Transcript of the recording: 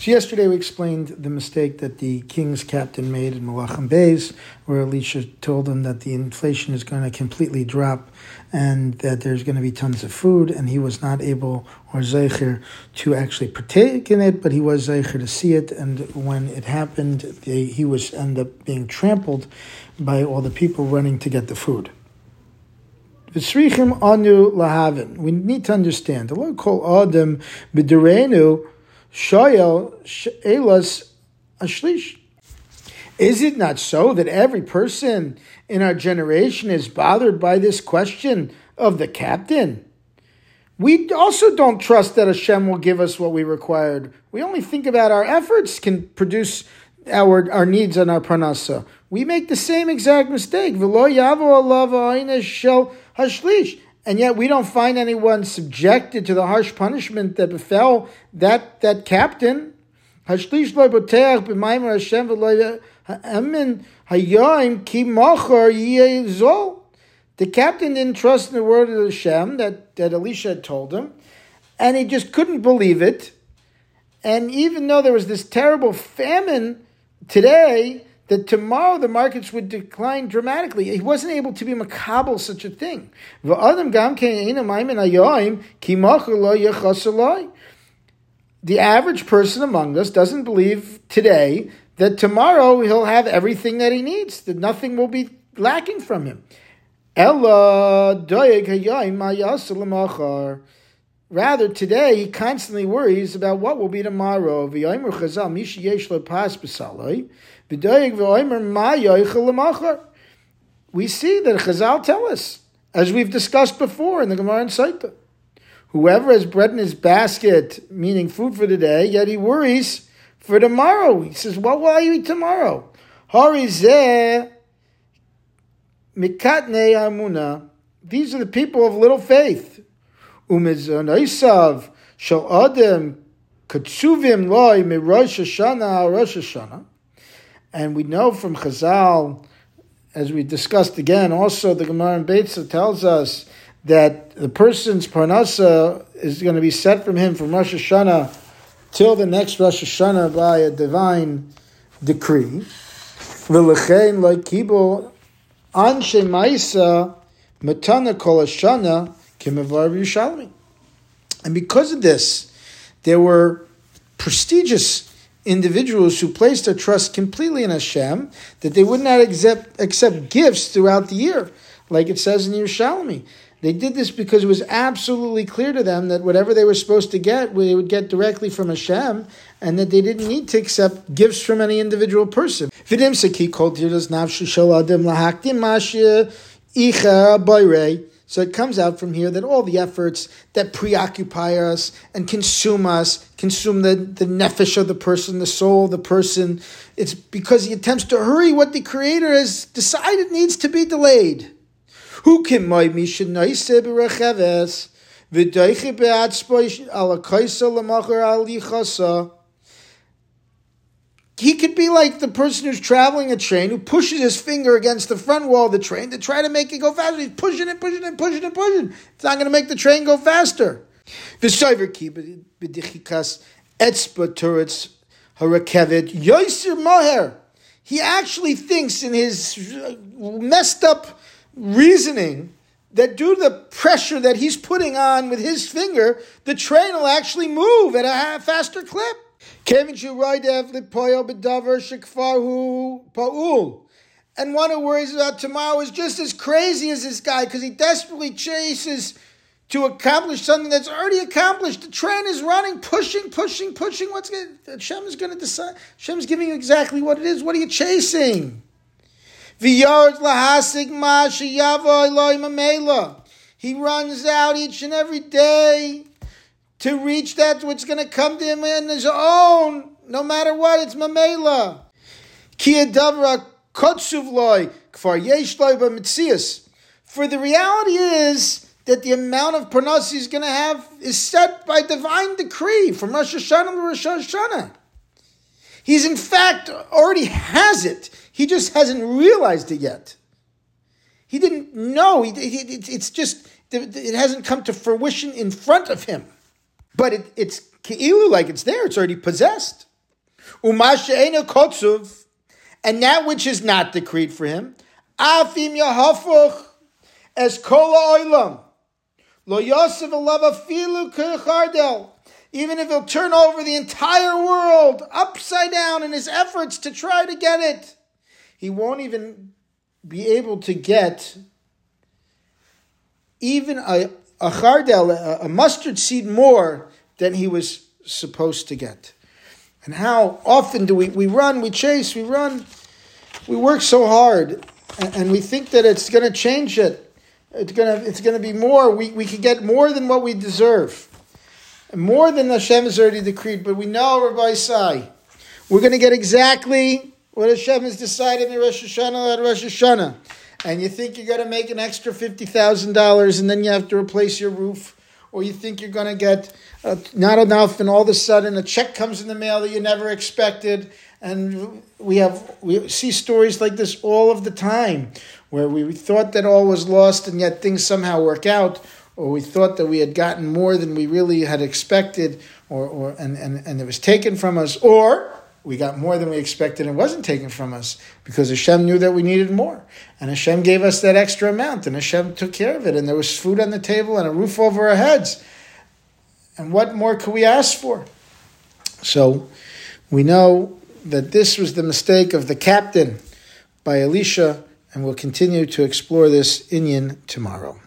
So yesterday we explained the mistake that the king's captain made in Malachim Beis, where Elisha told him that the inflation is going to completely drop and that there's going to be tons of food, and he was not able or zeicher to actually partake in it, but he was zeicher to see it, and when it happened, they, he was end up being trampled by all the people running to get the food. We need to understand. The Lord called Adam b'derenu Shoyel Elas Ashlish. Is it not so that every person in our generation is bothered by this question of the captain? We also don't trust that Hashem will give us what we required. We only think about our efforts can produce our, our needs and our parnasa. We make the same exact mistake. And yet we don't find anyone subjected to the harsh punishment that befell that, that captain. The captain didn't trust in the word of Hashem that, that Elisha had told him, and he just couldn't believe it. And even though there was this terrible famine today, that tomorrow the markets would decline dramatically. He wasn't able to be makabel such a thing. The average person among us doesn't believe today that tomorrow he'll have everything that he needs, that nothing will be lacking from him. Rather, today he constantly worries about what will be tomorrow. We see that Chazal tell us, as we've discussed before in the Gemara and Sotah, whoever has bread in his basket, meaning food for the day, yet he worries for tomorrow. He says, what will I eat tomorrow? These are the people of little faith. Umizonaisav shal adam katsuvim loy mi Rosh Hashanah Rosh Hashanah. And we know from Chazal, as we discussed again, also the Gemara in Beitza tells us that the person's parnasa is going to be set from him from Rosh Hashanah till the next Rosh Hashanah by a divine decree. V'lechein kibo anshe ma'isa matana kol Hashanah kimevar. And because of this, there were prestigious individuals who placed their trust completely in Hashem, that they would not accept, accept gifts throughout the year, like it says in Yerushalmi. They did this because it was absolutely clear to them that whatever they were supposed to get, they would get directly from Hashem, and that they didn't need to accept gifts from any individual person. So it comes out from here that all the efforts that preoccupy us and consume us, consume the, the nefesh of the person, the soul of the person, it's because he attempts to hurry what the Creator has decided needs to be delayed. Who can my be like the person who's traveling a train who pushes his finger against the front wall of the train to try to make it go faster. He's pushing it, pushing it, pushing it, pushing. It's not going to make the train go faster. He actually thinks in his uh, messed up reasoning that due to the pressure that he's putting on with his finger, the train will actually move at a faster clip. And one who worries about tomorrow is just as crazy as this guy because he desperately chases to accomplish something that's already accomplished. The train is running, pushing, pushing, pushing. What's going Hashem is going to decide. Hashem is giving you exactly what it is. What are you chasing? He runs out each and every day to reach that which is going to come to him in his own, no matter what, it's mamela. For the reality is that the amount of parnassus he's going to have is set by divine decree from Rosh Hashanah to Rosh Hashanah. He's in fact already has it. He just hasn't realized it yet. He didn't know. It's just, it hasn't come to fruition in front of him. But it, it's ki'ilu, like it's there, it's already possessed. Umashe'ena kotzuv, and that which is not decreed for him, afim yahafuch, as kola oilam, lo yosef alava filu kechardel, even if he'll turn over the entire world upside down in his efforts to try to get it, he won't even be able to get even a, a chardel, a, mustard seed more than he was supposed to get. And how often do we, we run, we chase, we run, we work so hard, and, and we think that it's going to change it. It's going to it's to be more. We, we could get more than what we deserve. More than Hashem has already decreed, but we know, Rabbi Sai, we're going to get exactly what Hashem has decided in Rosh Hashanah at Rosh Hashanah. And you think you're going to make an extra $50,000 and then you have to replace your roof, or you think you're going to get uh, not enough, and all of a sudden a check comes in the mail that you never expected. And we have we see stories like this all of the time, where we thought that all was lost, and yet things somehow work out, or we thought that we had gotten more than we really had expected, or, or and, and, and it was taken from us, or we got more than we expected and wasn't taken from us because Hashem knew that we needed more. And Hashem gave us that extra amount and Hashem took care of it. And there was food on the table and a roof over our heads. And what more could we ask for? So we know that this was the mistake of the captain by Elisha, and we'll continue to explore this inyan tomorrow.